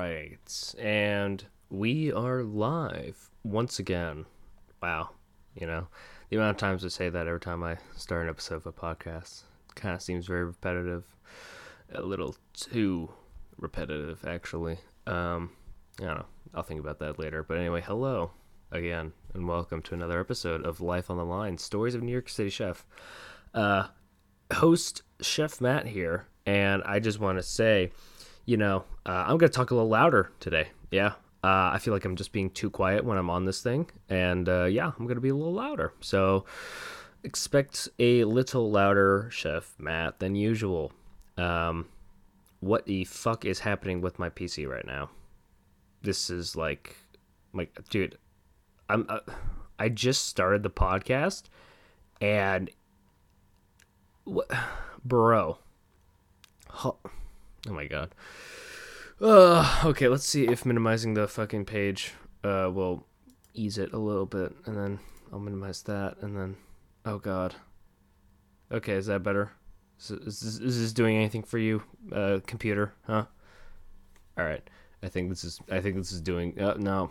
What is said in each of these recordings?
right. And we are live once again. Wow. You know, the amount of times I say that every time I start an episode of a podcast kind of seems very repetitive. A little too repetitive, actually. Um, I don't know. I'll think about that later. But anyway, hello again, and welcome to another episode of Life on the Line Stories of New York City Chef. Uh, host Chef Matt here, and I just want to say, you know, uh, I'm going to talk a little louder today. Yeah. Uh, I feel like I'm just being too quiet when I'm on this thing. And uh, yeah, I'm going to be a little louder. So expect a little louder Chef Matt than usual. Um, what the fuck is happening with my PC right now? This is like, like, dude, I'm, uh, I just started the podcast and what, bro, oh my god. Uh, okay, let's see if minimizing the fucking page uh, will ease it a little bit, and then I'll minimize that, and then, oh god. Okay, is that better? Is, is, is this doing anything for you, uh, computer? Huh? All right. I think this is. I think this is doing. Uh, no.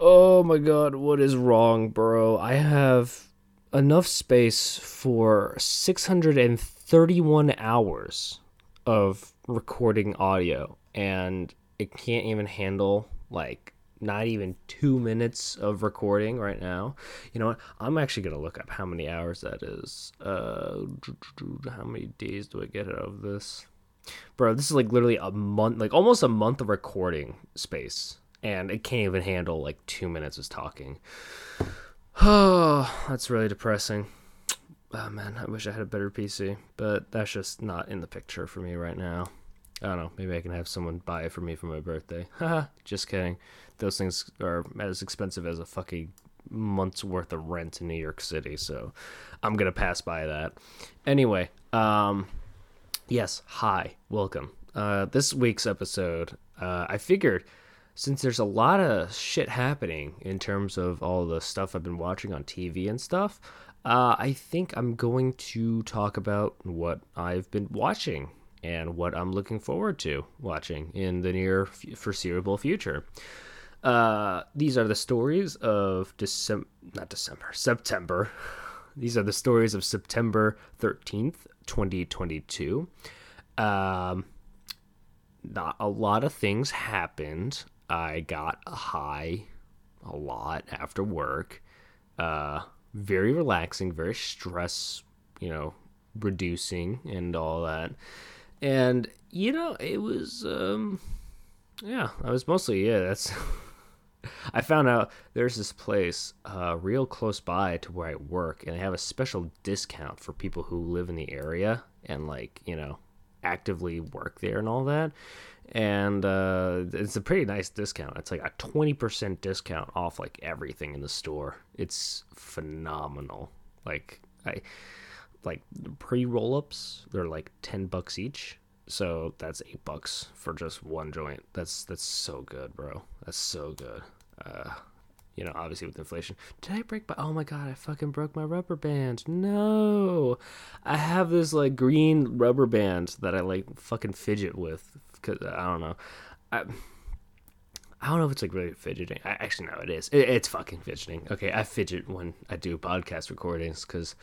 Oh my god, what is wrong, bro? I have enough space for 631 hours of recording audio and it can't even handle like not even two minutes of recording right now. You know what? I'm actually gonna look up how many hours that is. Uh, how many days do I get out of this, bro? This is like literally a month, like almost a month of recording space, and it can't even handle like two minutes of talking. Oh, that's really depressing. Oh man, I wish I had a better PC, but that's just not in the picture for me right now. I don't know. Maybe I can have someone buy it for me for my birthday. Haha, just kidding. Those things are as expensive as a fucking month's worth of rent in New York City, so I'm gonna pass by that. Anyway, um, yes, hi, welcome. Uh, this week's episode, uh, I figured since there's a lot of shit happening in terms of all the stuff I've been watching on TV and stuff, uh, I think I'm going to talk about what I've been watching and what I'm looking forward to watching in the near foreseeable future. Uh, these are the stories of December, not December, September. These are the stories of September 13th, 2022. Um, not a lot of things happened. I got high a lot after work. Uh, very relaxing, very stress, you know, reducing and all that. And you know, it was um yeah, I was mostly yeah, that's I found out there's this place uh, real close by to where I work, and they have a special discount for people who live in the area and like you know actively work there and all that. And uh, it's a pretty nice discount. It's like a twenty percent discount off like everything in the store. It's phenomenal. Like I like pre roll ups. They're like ten bucks each. So that's eight bucks for just one joint. That's that's so good, bro. That's so good. Uh, you know, obviously with inflation. Did I break my? Oh my god, I fucking broke my rubber band. No, I have this like green rubber band that I like fucking fidget with. Cause I don't know. I, I don't know if it's like really fidgeting. I, actually, no, it is. It, it's fucking fidgeting. Okay, I fidget when I do podcast recordings because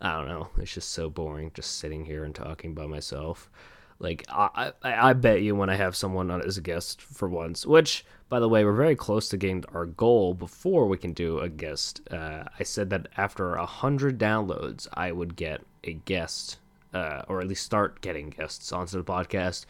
I don't know. It's just so boring just sitting here and talking by myself. Like I, I, I bet you when I have someone on as a guest for once, which by the way, we're very close to getting our goal before we can do a guest. Uh, I said that after a hundred downloads, I would get a guest, uh, or at least start getting guests onto the podcast.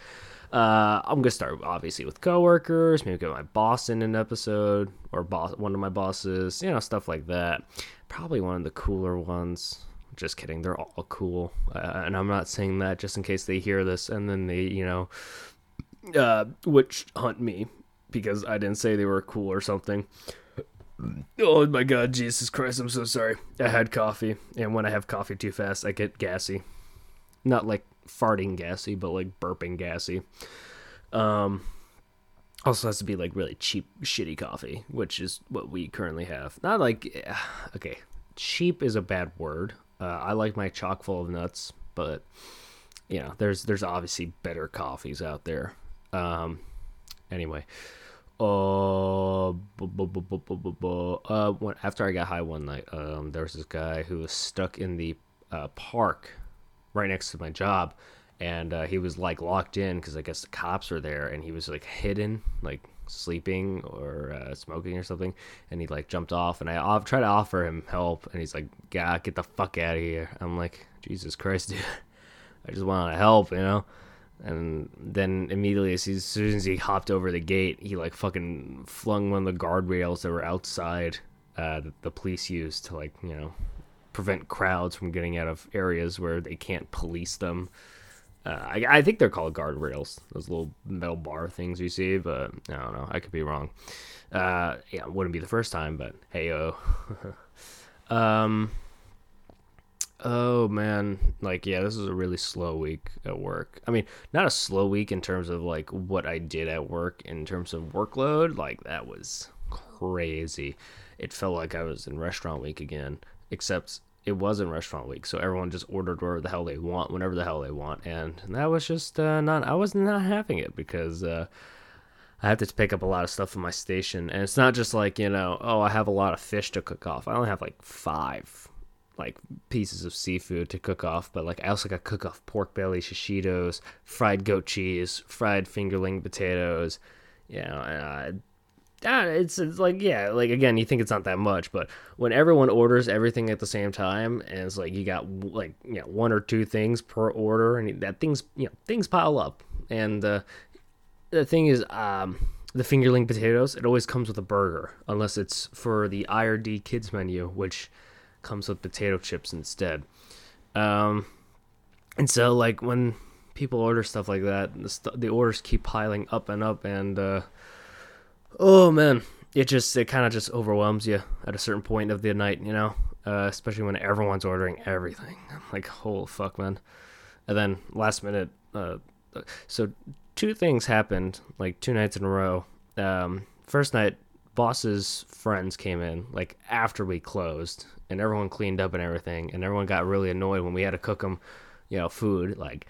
Uh, I'm gonna start obviously with coworkers, maybe get my boss in an episode, or boss one of my bosses, you know, stuff like that. Probably one of the cooler ones. Just kidding, they're all cool, uh, and I'm not saying that just in case they hear this and then they, you know, uh, witch hunt me because I didn't say they were cool or something. Oh my god, Jesus Christ, I'm so sorry. I had coffee, and when I have coffee too fast, I get gassy. Not like farting gassy, but like burping gassy. Um, also has to be like really cheap, shitty coffee, which is what we currently have. Not like, okay, cheap is a bad word. Uh, I like my chock full of nuts, but you know, there's there's obviously better coffees out there. Um, anyway, uh, uh, after I got high one night, um, there was this guy who was stuck in the uh, park right next to my job, and uh, he was like locked in because I guess the cops are there, and he was like hidden, like sleeping or uh, smoking or something, and he like jumped off, and I off- tried to offer him help, and he's like, "God, get the fuck out of here!" I'm like, Jesus Christ, dude, I just wanted to help, you know. And then immediately, as soon as he hopped over the gate, he like fucking flung one of the guardrails that were outside uh, that the police used to like you know prevent crowds from getting out of areas where they can't police them. Uh, I, I think they're called guardrails, those little metal bar things you see, but I don't know. I could be wrong. Uh, yeah, it wouldn't be the first time, but hey, oh. um, oh man, like yeah, this is a really slow week at work. I mean, not a slow week in terms of like what I did at work in terms of workload. Like that was crazy. It felt like I was in restaurant week again, except it wasn't restaurant week, so everyone just ordered whatever the hell they want, whenever the hell they want, and that was just uh, not. I was not having it because uh, I have to pick up a lot of stuff in my station, and it's not just like you know, oh, I have a lot of fish to cook off. I only have like five like pieces of seafood to cook off, but like I also got cook off pork belly, shishitos, fried goat cheese, fried fingerling potatoes, you know, and, uh, ah, it's, it's like yeah like again you think it's not that much but when everyone orders everything at the same time and it's like you got like you know one or two things per order and that things you know things pile up. And uh, the thing is um the fingerling potatoes it always comes with a burger unless it's for the IRD kids menu which comes with potato chips instead. Um and so like when people order stuff like that the, st- the orders keep piling up and up and uh oh man. It just it kind of just overwhelms you at a certain point of the night you know? Uh, especially when everyone's ordering everything. I'm like holy fuck man. And then last minute uh, so two things happened like two nights in a row. Um, first night boss's friends came in like after we closed and everyone cleaned up and everything and everyone got really annoyed when we had to cook them you know food like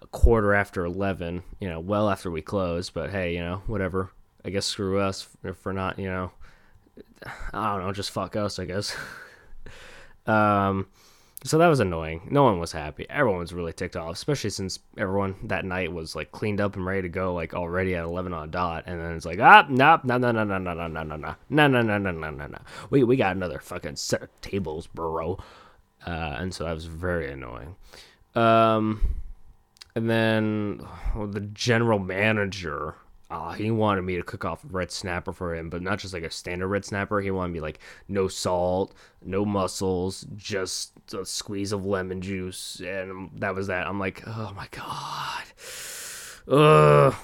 a quarter after 11 you know well after we closed but hey you know whatever I guess screw us for not, you know, I don't know, just fuck us, I guess. um, so that was annoying. No one was happy. Everyone was really ticked off, especially since everyone that night was like cleaned up and ready to go, like already at eleven on a dot. And then it's like, ah, nope, no, no, no, no, no, no, no, no, no, no, no, no, no, no, no, no. We we got another fucking set of tables, bro. Uh, and so that was very annoying. Um, and then well, the general manager uh, he wanted me to cook off red snapper for him, but not just like a standard red snapper. He wanted me like no salt, no mussels, just a squeeze of lemon juice, and that was that. I'm like, oh my god. Ugh.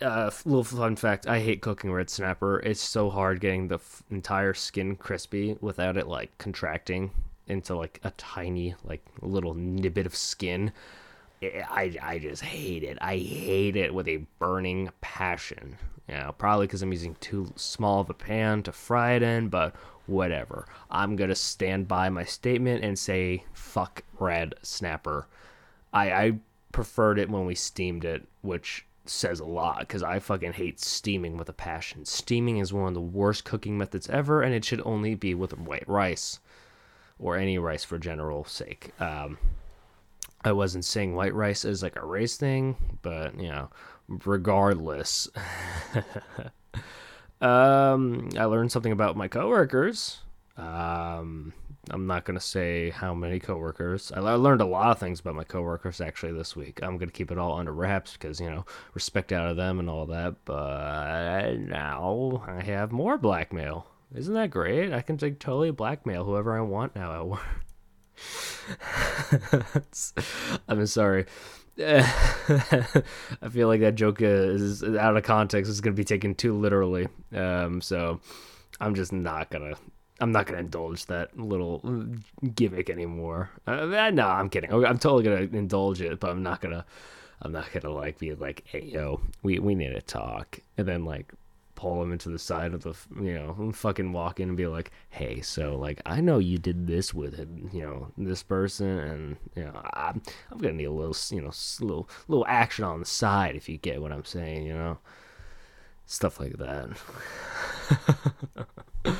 Uh, little fun fact: I hate cooking red snapper. It's so hard getting the f- entire skin crispy without it like contracting into like a tiny like little bit of skin. I, I just hate it. I hate it with a burning passion. You know, probably because I'm using too small of a pan to fry it in, but whatever. I'm gonna stand by my statement and say fuck red snapper. I I preferred it when we steamed it, which says a lot because I fucking hate steaming with a passion. Steaming is one of the worst cooking methods ever, and it should only be with white rice or any rice for general sake. Um, I wasn't saying white rice is like a race thing, but you know, regardless. um, I learned something about my coworkers. Um, I'm not gonna say how many coworkers. I, I learned a lot of things about my coworkers actually this week. I'm gonna keep it all under wraps because you know respect out of them and all that. But now I have more blackmail. Isn't that great? I can like totally blackmail whoever I want now at work. I'm sorry. I feel like that joke is out of context. It's gonna be taken too literally. Um, so I'm just not gonna. I'm not gonna indulge that little gimmick anymore. Uh, no, I'm kidding. I'm totally gonna indulge it, but I'm not gonna. I'm not gonna like be like, hey yo, we we need to talk, and then like pull him into the side of the you know fucking walk in and be like hey so like i know you did this with you know this person and you know i'm, I'm gonna need a little you know little little action on the side if you get what i'm saying you know? Stuff like that.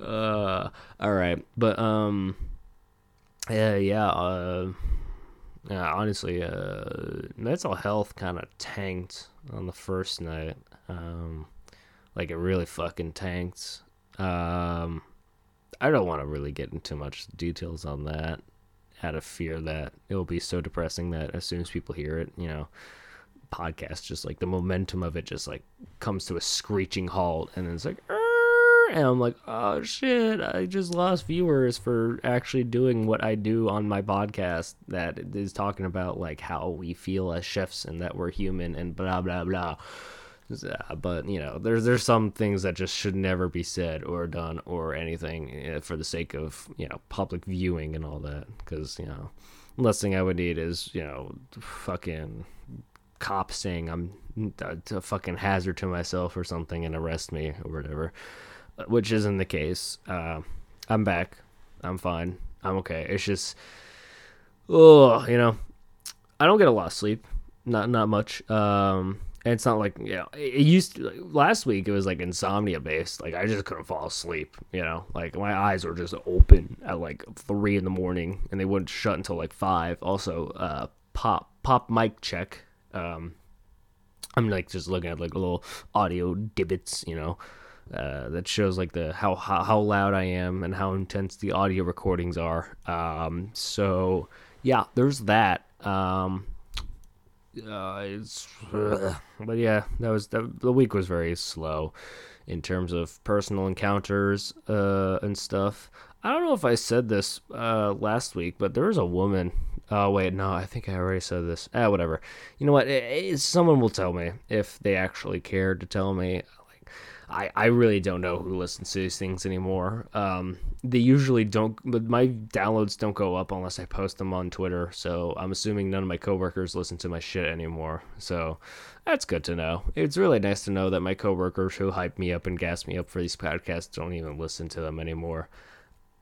Uh all right. But um yeah yeah uh yeah, honestly, uh, mental health kind of tanked on the first night. Um, like it really fucking tanked. Um, I don't want to really get into much details on that, out of fear that it will be so depressing that as soon as people hear it, you know, podcast just like the momentum of it just like comes to a screeching halt, and then it's like. And I'm like, oh shit, I just lost viewers for actually doing what I do on my podcast that is talking about like how we feel as chefs and that we're human and blah blah blah. But you know, there's there's some things that just should never be said or done or anything eh, for the sake of you know public viewing and all that. Because you know, last thing I would need is you know fucking cops saying I'm a fucking hazard to myself or something and arrest me or whatever which isn't the case. Uh, I'm back. I'm fine. I'm okay. It's just, oh, you know, I don't get a lot of sleep. Not not much. Um, and it's not like you know, it used to, like, last week. It was like insomnia based. Like I just couldn't fall asleep. You know, like my eyes were just open at like three in the morning, and they wouldn't shut until like five. Also, uh, pop pop mic check. Um, I'm like just looking at like a little audio divots. You know. Uh, that shows like the how, how, how loud I am and how intense the audio recordings are. Um, so yeah, there's that. Um, uh, it's, but yeah, that was that, the week was very slow in terms of personal encounters uh, and stuff. I don't know if I said this uh, last week, but there was a woman. Oh wait, no, I think I already said this. Ah, whatever. You know what? It, it, someone will tell me if they actually cared to tell me. I, I really don't know who listens to these things anymore. Um, they usually don't, but my downloads don't go up unless I post them on Twitter. So I'm assuming none of my coworkers listen to my shit anymore. So that's good to know. It's really nice to know that my coworkers who hype me up and gas me up for these podcasts don't even listen to them anymore.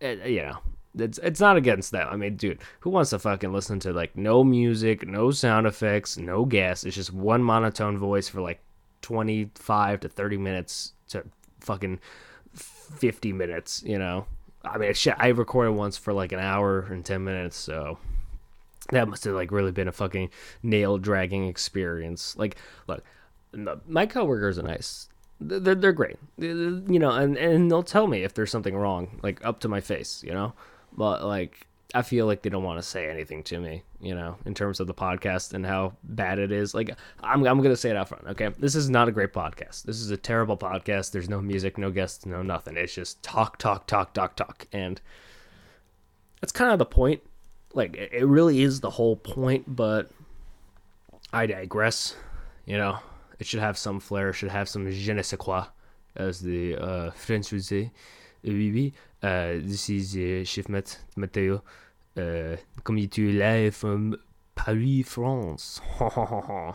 It, you know, it's it's not against them. I mean, dude, who wants to fucking listen to like no music, no sound effects, no gas? It's just one monotone voice for like 25 to 30 minutes to fucking 50 minutes, you know. I mean, shit, I recorded once for like an hour and 10 minutes, so that must have like really been a fucking nail dragging experience. Like, look, my coworkers are nice. They're, they're great, you know, and, and they'll tell me if there's something wrong, like up to my face, you know. But like, I feel like they don't want to say anything to me, you know, in terms of the podcast and how bad it is. Like, I'm, I'm going to say it out front, okay? This is not a great podcast. This is a terrible podcast. There's no music, no guests, no nothing. It's just talk, talk, talk, talk, talk. And that's kind of the point. Like, it really is the whole point, but I digress. You know, it should have some flair, should have some je ne sais quoi, as the uh, French would say. Oui, oui. Uh, this is uh, Chef Matteo uh, coming to you live from Paris, France. uh,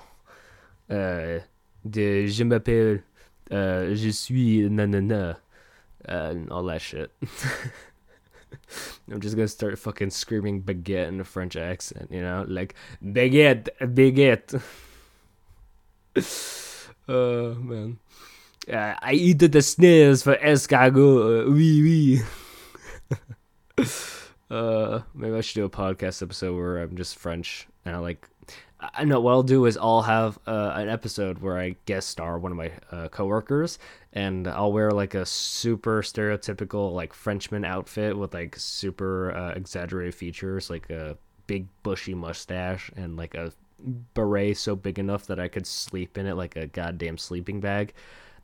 de Je m'appelle, uh, je suis nanana, uh, and all that shit. I'm just gonna start fucking screaming baguette in a French accent, you know, like baguette, baguette. oh man. Uh, I eat the snails for escargot. Uh, oui, oui. uh, maybe I should do a podcast episode where I'm just French and I like. I know what I'll do is I'll have uh, an episode where I guest star one of my uh, coworkers, and I'll wear like a super stereotypical like Frenchman outfit with like super uh, exaggerated features, like a big bushy mustache and like a beret so big enough that I could sleep in it like a goddamn sleeping bag.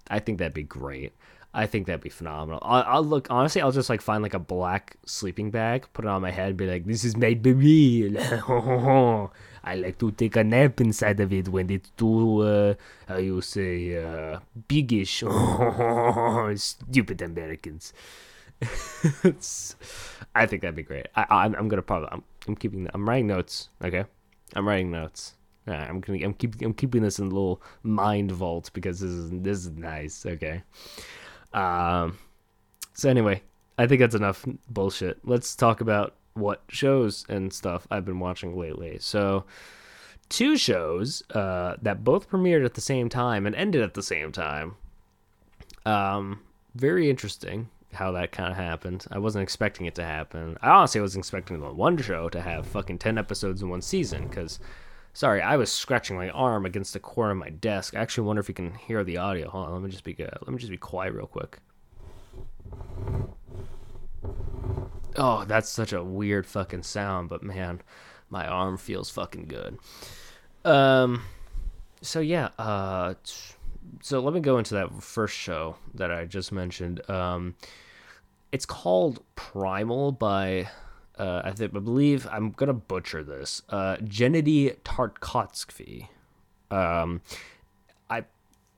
I think that'd be great. I think that'd be phenomenal. I'll, I'll, look honestly. I'll just like find like a black sleeping bag, put it on my head, and be like, "This is made by me." I like to take a nap inside of it when it's too, uh, how you say, uh, biggish. Stupid Americans. I think that'd be great. I, I'm, I'm gonna probably, I'm, I'm keeping, I'm writing notes. Okay, I'm writing notes. I'm gonna I'm keep I'm keeping this in a little mind vault because this is this is nice. Okay. Um. So anyway, I think that's enough bullshit. Let's talk about what shows and stuff I've been watching lately. So, two shows uh, that both premiered at the same time and ended at the same time. Um, very interesting how that kind of happened. I wasn't expecting it to happen. I honestly wasn't expecting the one show to have fucking 10 episodes in one season because, sorry, I was scratching my arm against the corner of my desk. I actually wonder if you can hear the audio. Hold on, let me just be good. Let me just be quiet real quick. Oh, that's such a weird fucking sound, but man, my arm feels fucking good. Um, so yeah, uh, so let me go into that first show that I just mentioned. Um, it's called Primal by, uh, I think I believe I'm gonna butcher this. Uh, Gennady. Um, I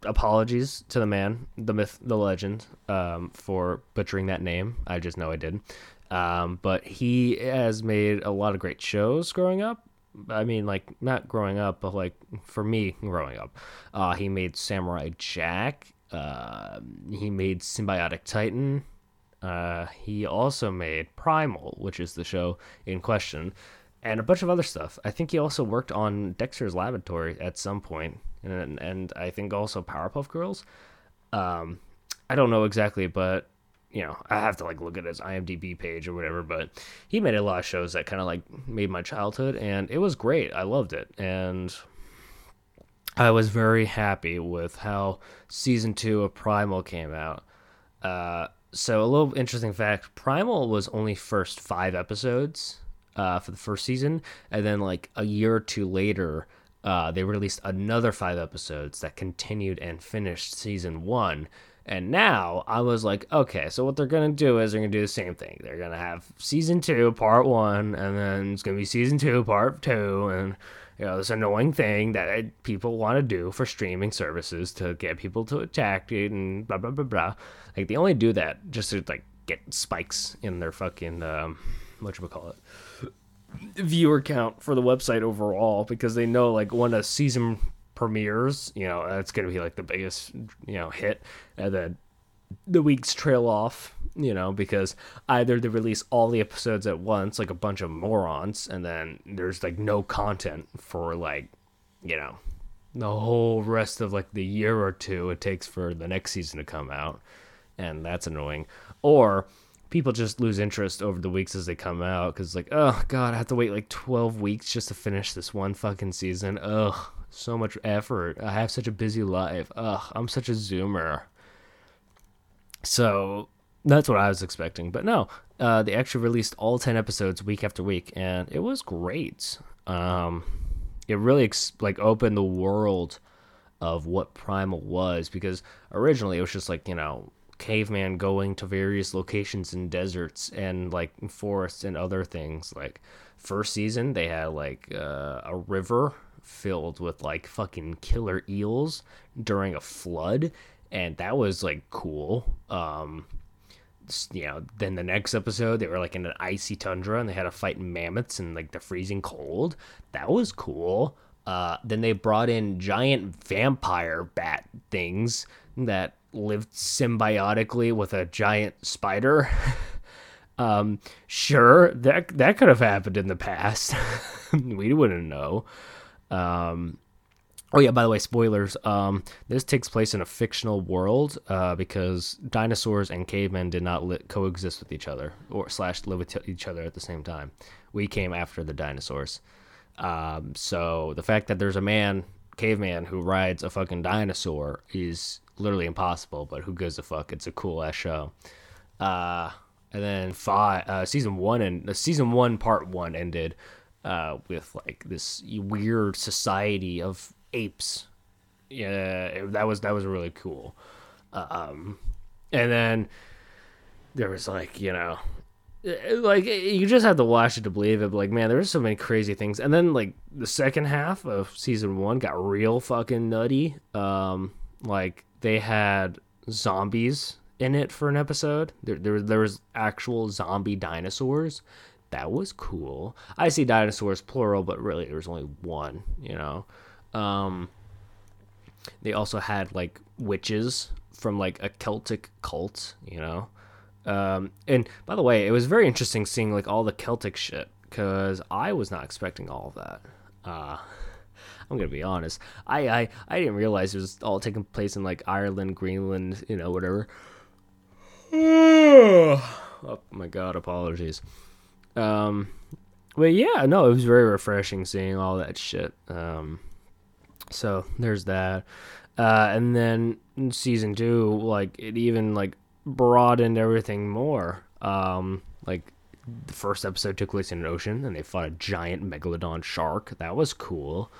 apologies to the man, the myth, the legend, um, for butchering that name. I just know I did. Um, but he has made a lot of great shows growing up. I mean, like not growing up, but like for me growing up, uh, he made Samurai Jack. Uh, he made Symbiotic Titan. Uh, he also made Primal, which is the show in question, and a bunch of other stuff. I think he also worked on Dexter's Laboratory at some point, and and I think also Powerpuff Girls. Um, I don't know exactly, but you know, I have to like look at his IMDb page or whatever, but he made a lot of shows that kind of like made my childhood and it was great. I loved it. And I was very happy with how season two of Primal came out. Uh, so a little interesting fact Primal was only first five episodes uh, for the first season. And then like a year or two later, uh, they released another five episodes that continued and finished season one and now I was like, okay, so what they're gonna do is they're gonna do the same thing. They're gonna have season two, part one, and then it's gonna be season two, part two, and you know this annoying thing that people want to do for streaming services to get people to attack it and blah blah blah blah. Like they only do that just to like get spikes in their fucking um, what you call it viewer count for the website overall because they know like when a season premieres, you know, it's going to be like the biggest, you know, hit. And then the weeks trail off, you know, because either they release all the episodes at once, like a bunch of morons, and then there's like no content for like, you know, the whole rest of like the year or two it takes for the next season to come out. And that's annoying. Or people just lose interest over the weeks as they come out because like oh god i have to wait like 12 weeks just to finish this one fucking season ugh so much effort. I have such a busy life. Ugh, I'm such a zoomer. So that's what I was expecting. But no, uh, they actually released all 10 episodes week after week, and it was great. Um, it really ex- like opened the world of what Primal was because originally it was just like, you know, caveman going to various locations in deserts and like forests and other things. Like, first season, they had like uh, a river filled with like fucking killer eels during a flood and that was like cool. Um you know then the next episode they were like in an icy tundra and they had to fight mammoths in like the freezing cold. That was cool. Uh then they brought in giant vampire bat things that lived symbiotically with a giant spider um sure that that could have happened in the past we wouldn't know um, oh yeah, by the way, spoilers. Um, this takes place in a fictional world uh, because dinosaurs and cavemen did not li- coexist with each other or slash live with each other at the same time. We came after the dinosaurs. Um, so the fact that there's a man, caveman, who rides a fucking dinosaur is literally impossible. But who gives a fuck? It's a cool ass show. Uh, and then five, uh, season one and uh, season one part one ended uh, with like this weird society of apes. Yeah, that was that was really cool. Um, and then there was like you know, eh, like you just have to watch it to believe it. But like man, there were so many crazy things. And then like the second half of season one got real fucking nutty. Um, like they had zombies in it for an episode. There there, there was actual zombie dinosaurs That was cool. I see dinosaurs plural, but really there was only one, you know. Um, they also had like witches from like a Celtic cult, you know. Um, and by the way, it was very interesting seeing like all the Celtic shit because I was not expecting all of that. Uh, I'm gonna be honest. I, I I didn't realize it was all taking place in like Ireland, Greenland, you know, whatever. oh my god, apologies. Um, but yeah, no, it was very refreshing seeing all that shit. Um, so there's that. Uh, and then season two, like it even like broadened everything more. Um, like the first episode took place in an ocean, and they fought a giant megalodon shark. That was cool.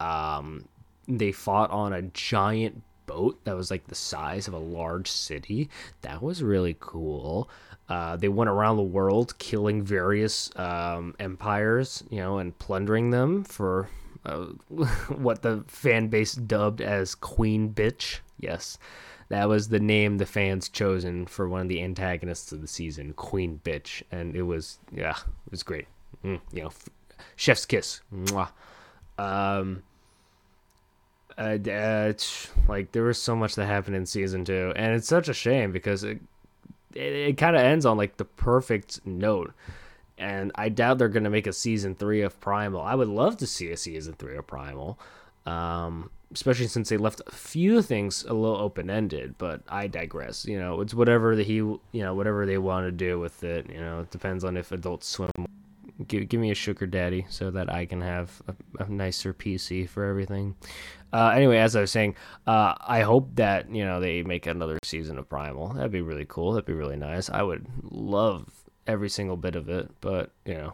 Um, they fought on a giant boat that was like the size of a large city. That was really cool. Uh, they went around the world killing various um, empires, you know, and plundering them for uh, what the fan base dubbed as Queen Bitch. Yes, that was the name the fans chosen for one of the antagonists of the season, Queen Bitch, and it was yeah, it was great. Mm, you know, chef's kiss. Mwah. Um, uh, uh, like there was so much that happened in season two, and it's such a shame because it it, it kind of ends on like the perfect note. And I doubt they're gonna make a season three of Primal. I would love to see a season three of Primal, um, especially since they left a few things a little open ended. But I digress. You know, it's whatever the he, you know, whatever they want to do with it. You know, it depends on if Adult Swim give, give me a sugar daddy so that I can have a, a nicer PC for everything. Uh, anyway, as I was saying, uh, I hope that you know they make another season of Primal. That'd be really cool. That'd be really nice. I would love every single bit of it, but you know,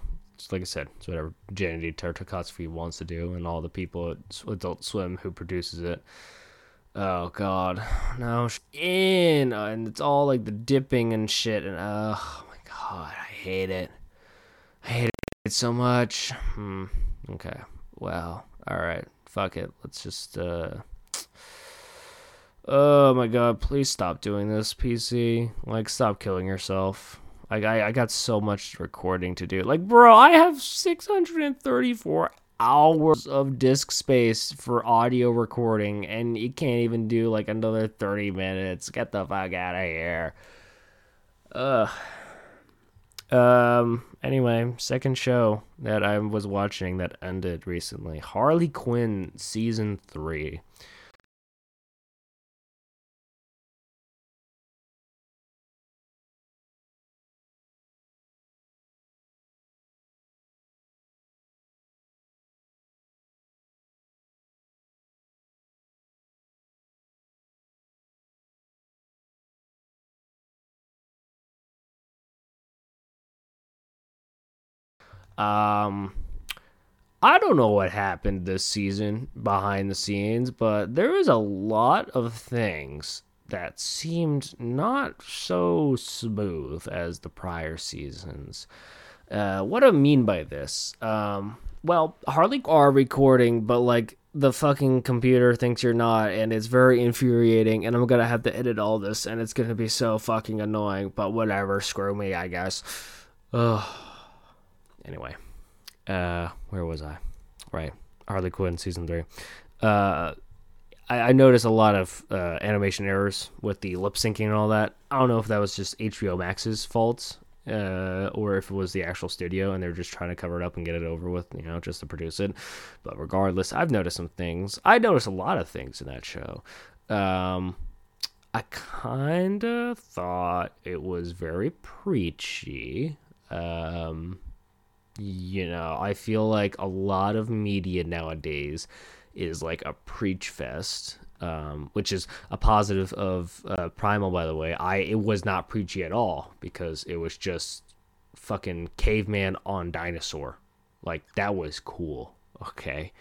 like I said, it's whatever Genndy Tartakovsky wants to do, and all the people at Adult Swim who produces it. Oh God, no, in uh, and it's all like the dipping and shit, and uh, oh my God, I hate it. I hate it so much. Hmm. Okay. Well. All right. Fuck it. Let's just. uh Oh my god! Please stop doing this, PC. Like, stop killing yourself. Like, I, I got so much recording to do. Like, bro, I have 634 hours of disk space for audio recording, and you can't even do like another 30 minutes. Get the fuck out of here. Ugh. Um. Anyway, second show that I was watching that ended recently: Harley Quinn season three. Um, I don't know what happened this season behind the scenes, but there is a lot of things that seemed not so smooth as the prior seasons. Uh, what do I mean by this? Um, well, Harley are recording, but like the fucking computer thinks you're not, and it's very infuriating. And I'm gonna have to edit all this, and it's gonna be so fucking annoying. But whatever, screw me, I guess. Ugh. Anyway, uh, where was I? Right, Harley Quinn season three. Uh, I, I noticed a lot of uh, animation errors with the lip syncing and all that. I don't know if that was just HBO Max's fault uh, or if it was the actual studio and they're just trying to cover it up and get it over with, you know, just to produce it. But regardless, I've noticed some things. I noticed a lot of things in that show. Um, I kind of thought it was very preachy. Um, you know, I feel like a lot of media nowadays is like a preach fest, um, which is a positive of uh, Primal, by the way. I it was not preachy at all because it was just fucking caveman on dinosaur, like that was cool. Okay,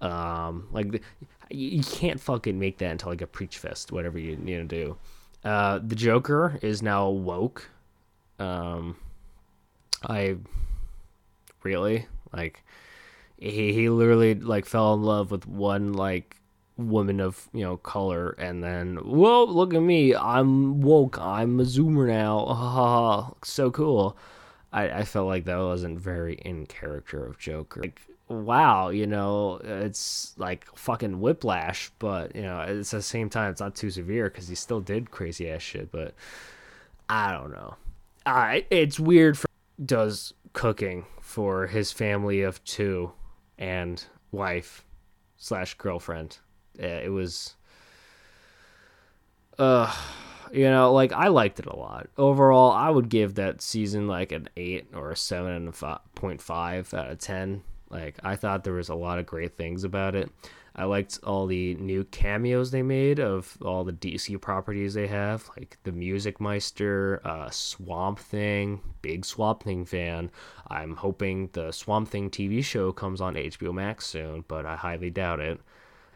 um, like you can't fucking make that into like a preach fest, whatever you need to do. Uh, the Joker is now woke. Um, I really like he he literally like fell in love with one like woman of you know color and then whoa look at me i'm woke i'm a zoomer now so cool I, I felt like that wasn't very in character of Joker. Like, wow, you know, it's like fucking whiplash, but you know, it's at the same time it's not too severe because he still did crazy ass shit. But I don't know. I it's weird. For, does cooking for his family of two and wife slash girlfriend. It was, uh, you know, like I liked it a lot. Overall, I would give that season like an eight or a seven and a point five out of ten. Like I thought there was a lot of great things about it. I liked all the new cameos they made of all the DC properties they have, like the Music Meister, uh, Swamp Thing. Big Swamp Thing fan. I'm hoping the Swamp Thing TV show comes on HBO Max soon, but I highly doubt it.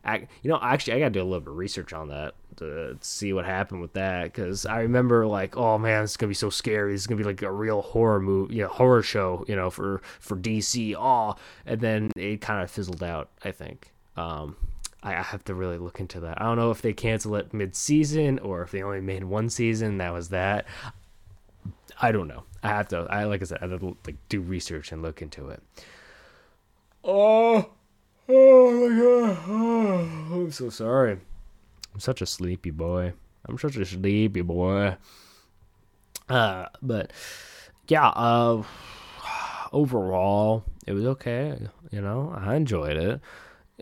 I, you know, actually, I got to do a little bit of research on that to see what happened with that because I remember like, oh man, it's gonna be so scary. It's gonna be like a real horror movie, you know, horror show, you know, for for DC. Oh, and then it kind of fizzled out. I think. Um, I, have to really look into that. I don't know if they cancel it mid season or if they only made one season. That was that. I don't know. I have to. I like I said, I have to like do research and look into it. Oh, oh my god! Oh, I'm so sorry. I'm such a sleepy boy. I'm such a sleepy boy. Uh, but yeah. Uh, overall, it was okay. You know, I enjoyed it.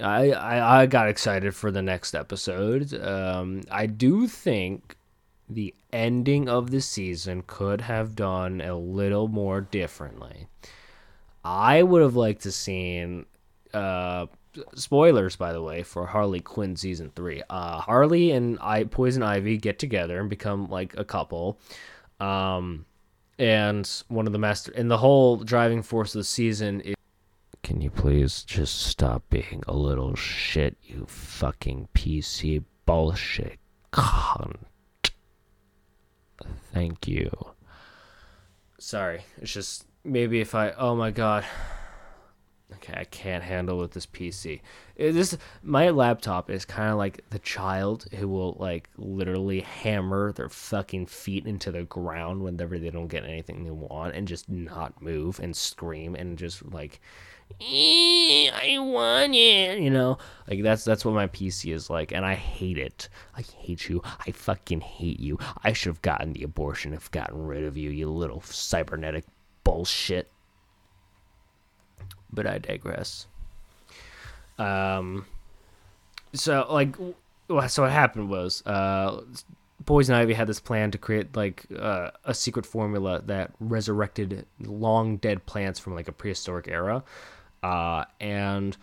I, I, I got excited for the next episode. Um, I do think the ending of the season could have done a little more differently. I would have liked to seen uh, spoilers by the way for Harley Quinn season 3. Uh, Harley and I Poison Ivy get together and become like a couple. Um, and one of the master and the whole driving force of the season is can you please just stop being a little shit, you fucking PC bullshit cunt? Thank you. Sorry, it's just maybe if I. Oh my god. Okay, I can't handle with this PC. It, uh, this my laptop is kind of like the child who will like literally hammer their fucking feet into the ground whenever they don't get anything they want and just not move and scream and just like I want it. You know, like that's that's what my PC is like, and I hate it. I hate you. I fucking hate you. I should have gotten the abortion, have gotten rid of you, you little cybernetic bullshit. But I digress. Um. So like, so what happened was, uh, Poison Ivy had this plan to create like uh, a secret formula that resurrected long dead plants from like a prehistoric era. Uh, and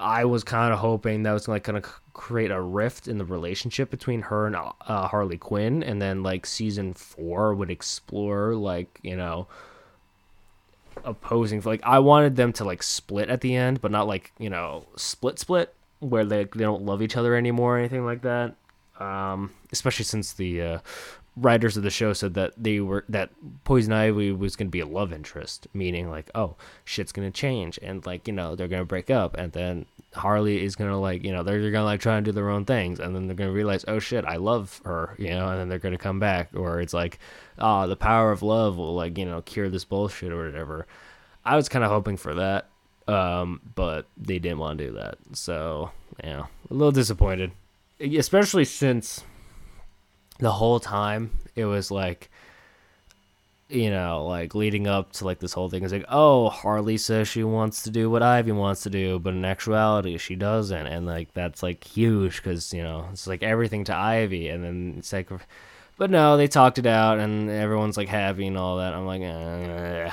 I was kind of hoping that was like going to create a rift in the relationship between her and uh, Harley Quinn, and then like season four would explore like you know opposing. Like I wanted them to like split at the end, but not like you know split split where they they don't love each other anymore or anything like that. Um, especially since the uh, writers of the show said that they were that Poison Ivy was going to be a love interest, meaning like, oh, shit's going to change, and like you know they're going to break up, and then Harley is going to like you know they're, going to like try and do their own things, and then they're going to realize, oh shit, I love her, you know, and then they're going to come back, or it's like, oh, the power of love will like you know cure this bullshit or whatever. I was kind of hoping for that, um, but they didn't want to do that, so yeah, a little disappointed, especially since the whole time it was like you know, like leading up to like this whole thing is like, oh, Harley says she wants to do what Ivy wants to do, but in actuality she doesn't, and like that's like huge because you know it's like everything to Ivy, and then it's like, but no, they talked it out, and everyone's like happy and all that. I'm like, eh.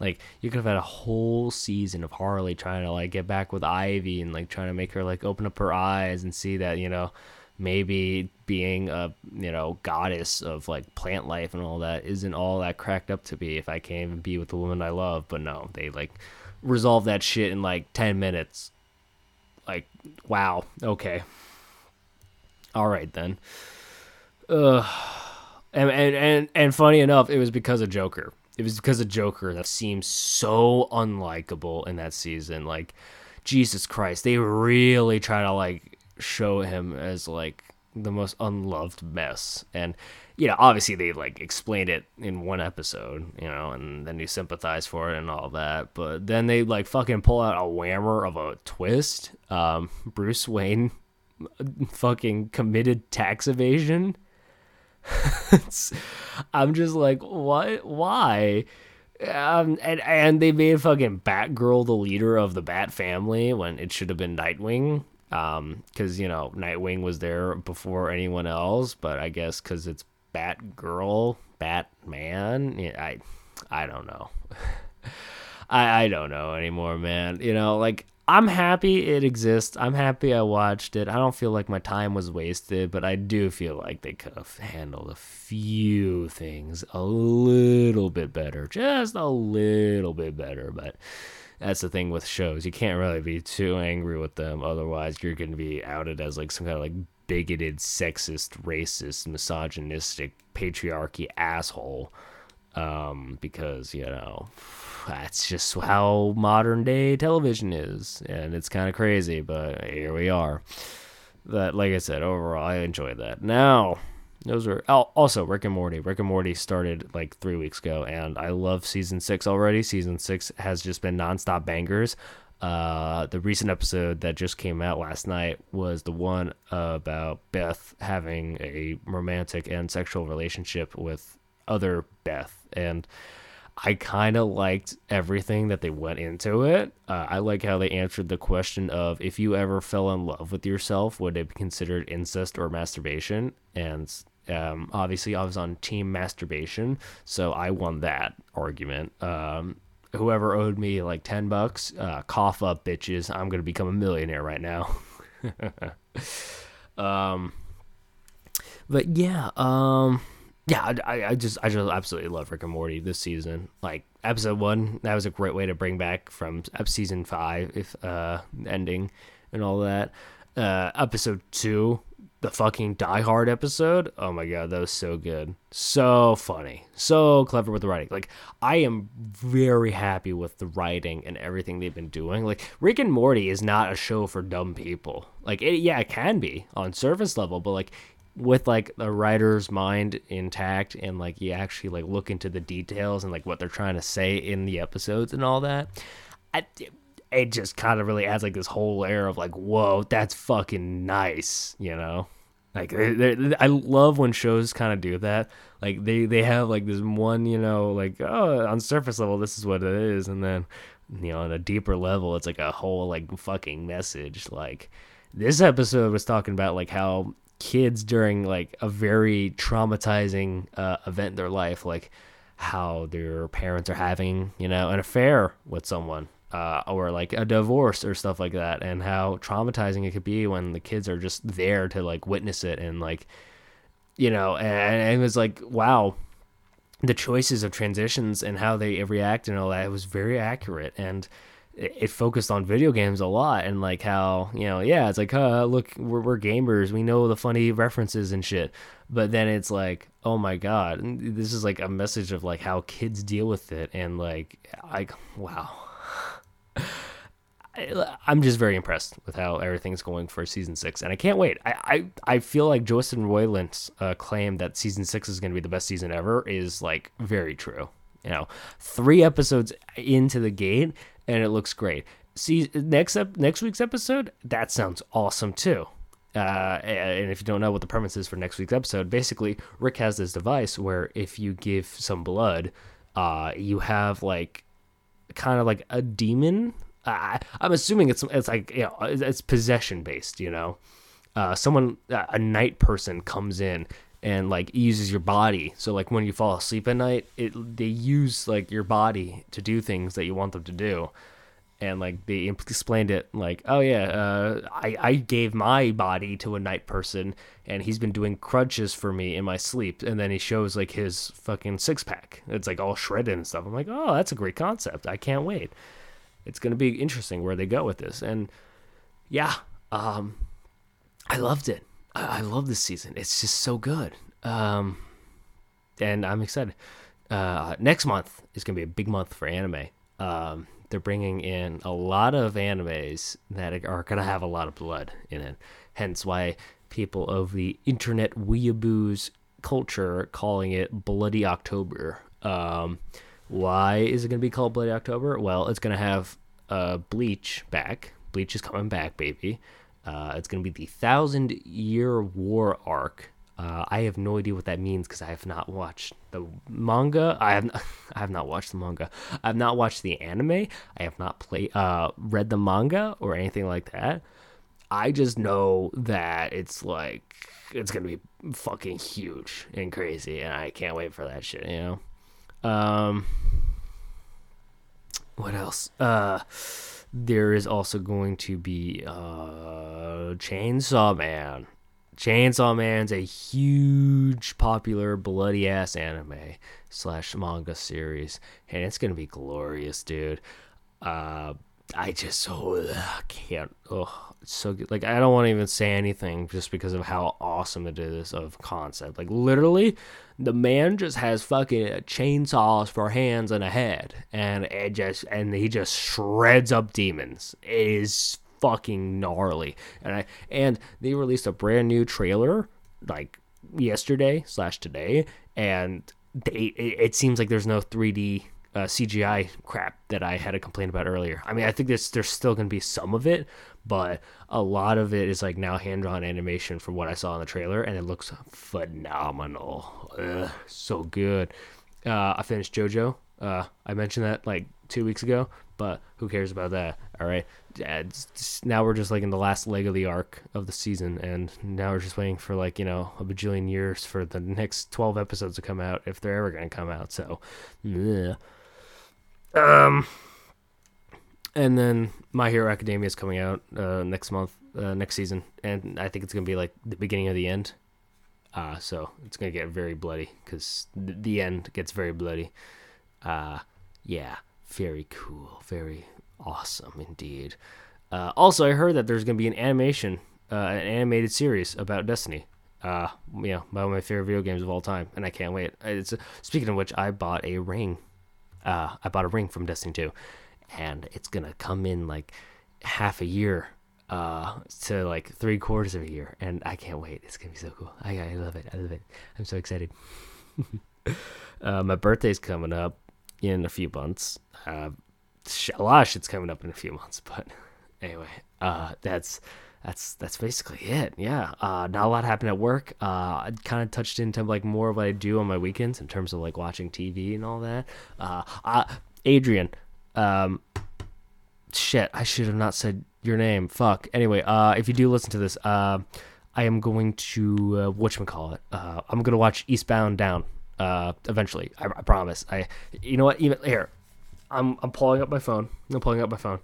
like you could have had a whole season of Harley trying to like get back with Ivy and like trying to make her like open up her eyes and see that you know maybe being a you know goddess of like plant life and all that isn't all that cracked up to be if I can't even be with the woman I love. But no, they like resolve that shit in like ten minutes. Like, wow, okay, all right then. Ugh. And, and and and funny enough, it was because of Joker. It was because of Joker that seems so unlikable in that season. Like, Jesus Christ, they really try to like show him as like the most unloved mess and you know, obviously they like explained it in one episode, you know, and then you sympathize for it and all that. But then they like fucking pull out a whammer of a twist. Um, Bruce Wayne fucking committed tax evasion. I'm just like, what? Why? Um, and and they made fucking Batgirl the leader of the Bat family when it should have been Nightwing. Um, because you know Nightwing was there before anyone else, but I guess because it's Batgirl, Batman, I, I don't know. I I don't know anymore, man. You know, like I'm happy it exists. I'm happy I watched it. I don't feel like my time was wasted, but I do feel like they could have handled a few things a little bit better. Just a little bit better, but that's the thing with shows. You can't really be too angry with them otherwise you're going to be outed as like some kind of like bigoted, sexist, racist, misogynistic, patriarchy asshole um, because you know that's just how modern day television is, and it's kind of crazy. But here we are. That, like I said, overall, I enjoyed that. Now, those are also Rick and Morty. Rick and Morty started like three weeks ago, and I love season six already. Season six has just been nonstop bangers. Uh, the recent episode that just came out last night was the one about Beth having a romantic and sexual relationship with other Beth, and I kind of liked everything that they went into it. Uh, I like how they answered the question of if you ever fell in love with yourself, would it be considered incest or masturbation? And um, obviously, I was on team masturbation, so I won that argument. Um, whoever owed me like 10 bucks, uh, cough up, bitches. I'm going to become a millionaire right now. um, but yeah, um, yeah, I, I just I just absolutely love Rick and Morty this season. Like episode one, that was a great way to bring back from season five, if uh ending and all that. Uh, episode two, the fucking Die Hard episode. Oh my god, that was so good, so funny, so clever with the writing. Like I am very happy with the writing and everything they've been doing. Like Rick and Morty is not a show for dumb people. Like it, yeah, it can be on surface level, but like with like the writer's mind intact and like you actually like look into the details and like what they're trying to say in the episodes and all that I, it just kind of really adds like this whole layer of like whoa that's fucking nice you know? Like they, they, i love when shows kind of do that. Like they they have like this one you know like oh on surface level this is what it is and then you know on a deeper level it's like a whole like fucking message. Like this episode was talking about like how kids during like a very traumatizing uh, event in their life, like how their parents are having, you know, an affair with someone, uh, or like a divorce or stuff like that, and how traumatizing it could be when the kids are just there to like witness it and like, you know, and, and it was like, wow, the choices of transitions and how they react and all that was very accurate and it focused on video games a lot and like how you know yeah it's like uh look we're, we're gamers we know the funny references and shit but then it's like oh my god this is like a message of like how kids deal with it and like like wow I'm just very impressed with how everything's going for season six, and I can't wait. I I, I feel like Justin Roiland's uh, claim that season six is going to be the best season ever is like very true. You know, three episodes into the gate, and it looks great. See next up next week's episode, that sounds awesome too. Uh, and if you don't know what the premise is for next week's episode, basically Rick has this device where if you give some blood, uh, you have like kind of like a demon. Uh, I'm assuming it's it's like you know it's possession based. You know, uh, someone a night person comes in and like uses your body. So like when you fall asleep at night, it they use like your body to do things that you want them to do. And like they explained it like, oh yeah, uh, I I gave my body to a night person, and he's been doing crunches for me in my sleep. And then he shows like his fucking six pack. It's like all shredded and stuff. I'm like, oh, that's a great concept. I can't wait. It's gonna be interesting where they go with this. And yeah, um, I loved it. I, I love this season. It's just so good. Um, and I'm excited. Uh, next month is gonna be a big month for anime. Um, they're bringing in a lot of animes that are gonna have a lot of blood in it. Hence why people of the internet weeaboos culture calling it Bloody October. Um, why is it going to be called Bloody October? Well, it's going to have uh, Bleach back. Bleach is coming back, baby. Uh, it's going to be the Thousand Year War arc. Uh, I have no idea what that means because I have not watched the manga. I have not, I have not watched the manga. I have not watched the anime. I have not played uh, read the manga or anything like that. I just know that it's like it's gonna be fucking huge and crazy, and I can't wait for that shit. You know. Um. What else? Uh there is also going to be uh, Chainsaw Man. Chainsaw Man's a huge, popular, bloody ass anime slash manga series, and it's gonna be glorious, dude. Uh, I just oh, can't. Oh, it's so good. Like I don't want to even say anything just because of how awesome it is of concept. Like literally, the man just has fucking chainsaws for hands and a head, and it just and he just shreds up demons. It is fucking gnarly, and I and they released a brand new trailer like yesterday slash today, and they it, it seems like there's no 3D uh, CGI crap that I had to complain about earlier. I mean, I think there's there's still gonna be some of it, but a lot of it is like now hand drawn animation from what I saw in the trailer, and it looks phenomenal. Ugh, so good. Uh, I finished JoJo. Uh, I mentioned that like two weeks ago, but who cares about that? All right. now we're just like in the last leg of the arc of the season, and now we're just waiting for like you know a bajillion years for the next twelve episodes to come out if they're ever gonna come out. So, yeah. Um, and then My Hero Academia is coming out uh, next month, uh, next season, and I think it's gonna be like the beginning of the end. Uh, so it's gonna get very bloody because th- the end gets very bloody. Uh, yeah, very cool, very awesome indeed. Uh, also, I heard that there's gonna be an animation, uh, an animated series about Destiny. Uh, you know, one of my favorite video games of all time, and I can't wait. It's speaking of which, I bought a ring uh, I bought a ring from Destiny 2, and it's gonna come in like half a year uh, to like three quarters of a year, and I can't wait. It's gonna be so cool. I, I love it. I love it. I'm so excited. uh, my birthday's coming up in a few months. Uh, a lot of shit's coming up in a few months, but anyway, uh, that's that's that's basically it. Yeah, uh, not a lot happened at work. Uh, I kind of touched into like more of what I do on my weekends in terms of like watching TV and all that. Uh, uh, Adrian, um, shit, I should have not said your name. Fuck. Anyway, uh, if you do listen to this, uh, I am going to uh, what call it. Uh, I'm gonna watch Eastbound Down. Uh, eventually, I, I promise. I, you know what? Even here, I'm I'm pulling up my phone. I'm pulling up my phone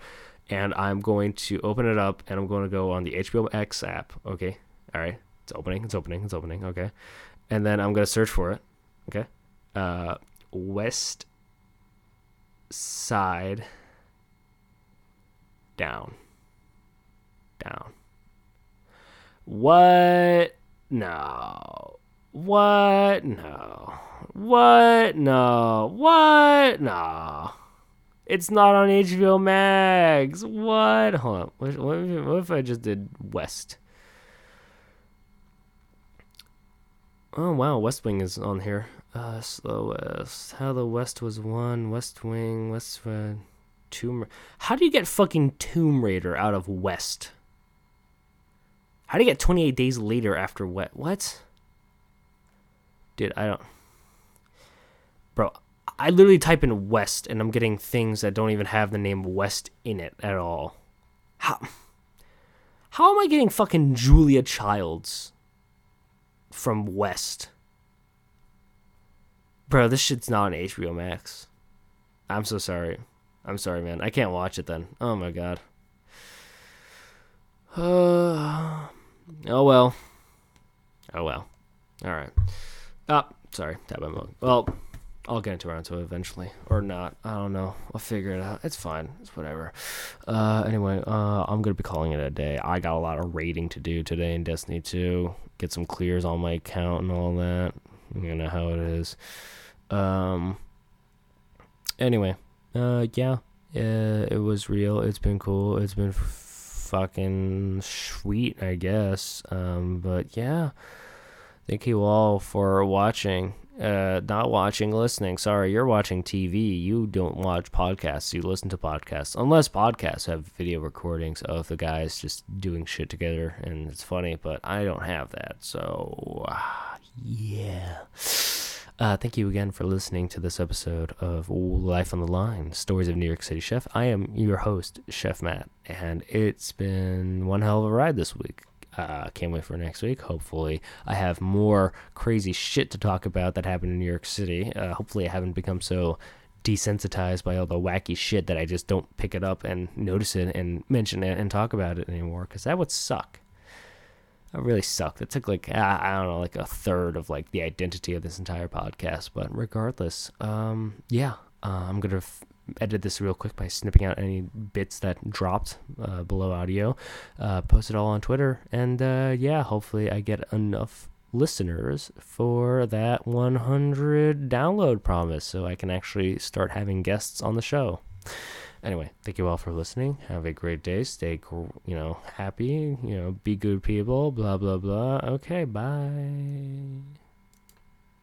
and I'm going to open it up and I'm going to go on the HBO Max app. Okay. All right. It's opening. It's opening. It's opening. Okay. And then I'm going to search for it. Okay. Uh, West Side Down. Down. What? No. What? No. What? No. What? No. It's not on HBO Max. What? Hold on. What, what, if, I just did West? Oh wow, West Wing is on here. Uh, slow West. How the West was won. West Wing. West uh, Tomb. How do you get fucking Tomb Raider out of West? How do you get 28 days later after what? What? Dude, I don't. Bro, I literally type in West and I'm getting things that don't even have the name West in it at all. How How am I getting fucking Julia Childs from West? Bro, this shit's not on HBO Max. I'm so sorry. I'm sorry, man. I can't watch it then. Oh my god. Uh, oh well. Oh well. All right. Oh, sorry. Tap my mug. Well. I'll get into Naruto eventually, or not. I don't know. I'll figure it out. It's fine. It's whatever. Uh, anyway, uh, I'm gonna be calling it a day. I got a lot of raiding to do today in Destiny 2. Get some clears on my account and all that. You know how it is. Um. Anyway, uh, yeah, uh, it was real. It's been cool. It's been fucking sweet, I guess. Um, but yeah Thank you all for watching. Uh, not watching, listening. Sorry, you're watching TV. You don't watch podcasts. You listen to podcasts. Unless podcasts have video recordings of the guys just doing shit together and it's funny, but I don't have that. So, uh, yeah. Uh, thank you again for listening to this episode of Life on the Line Stories of New York City Chef. I am your host, Chef Matt, and it's been one hell of a ride this week. Uh, can't wait for next week. Hopefully, I have more crazy shit to talk about that happened in New York City. Uh, hopefully, I haven't become so desensitized by all the wacky shit that I just don't pick it up and notice it and mention it and talk about it anymore because that would suck. That really sucked. That took like I don't know, like a third of like the identity of this entire podcast. But regardless, um, yeah, uh, I'm gonna f- edit this real quick by snipping out any bits that dropped uh, below audio, uh, post it all on Twitter, and uh, yeah, hopefully I get enough listeners for that 100 download promise so I can actually start having guests on the show. Anyway, thank you all for listening. Have a great day. Stay, you know, happy. You know, be good people. Blah blah blah. Okay, bye.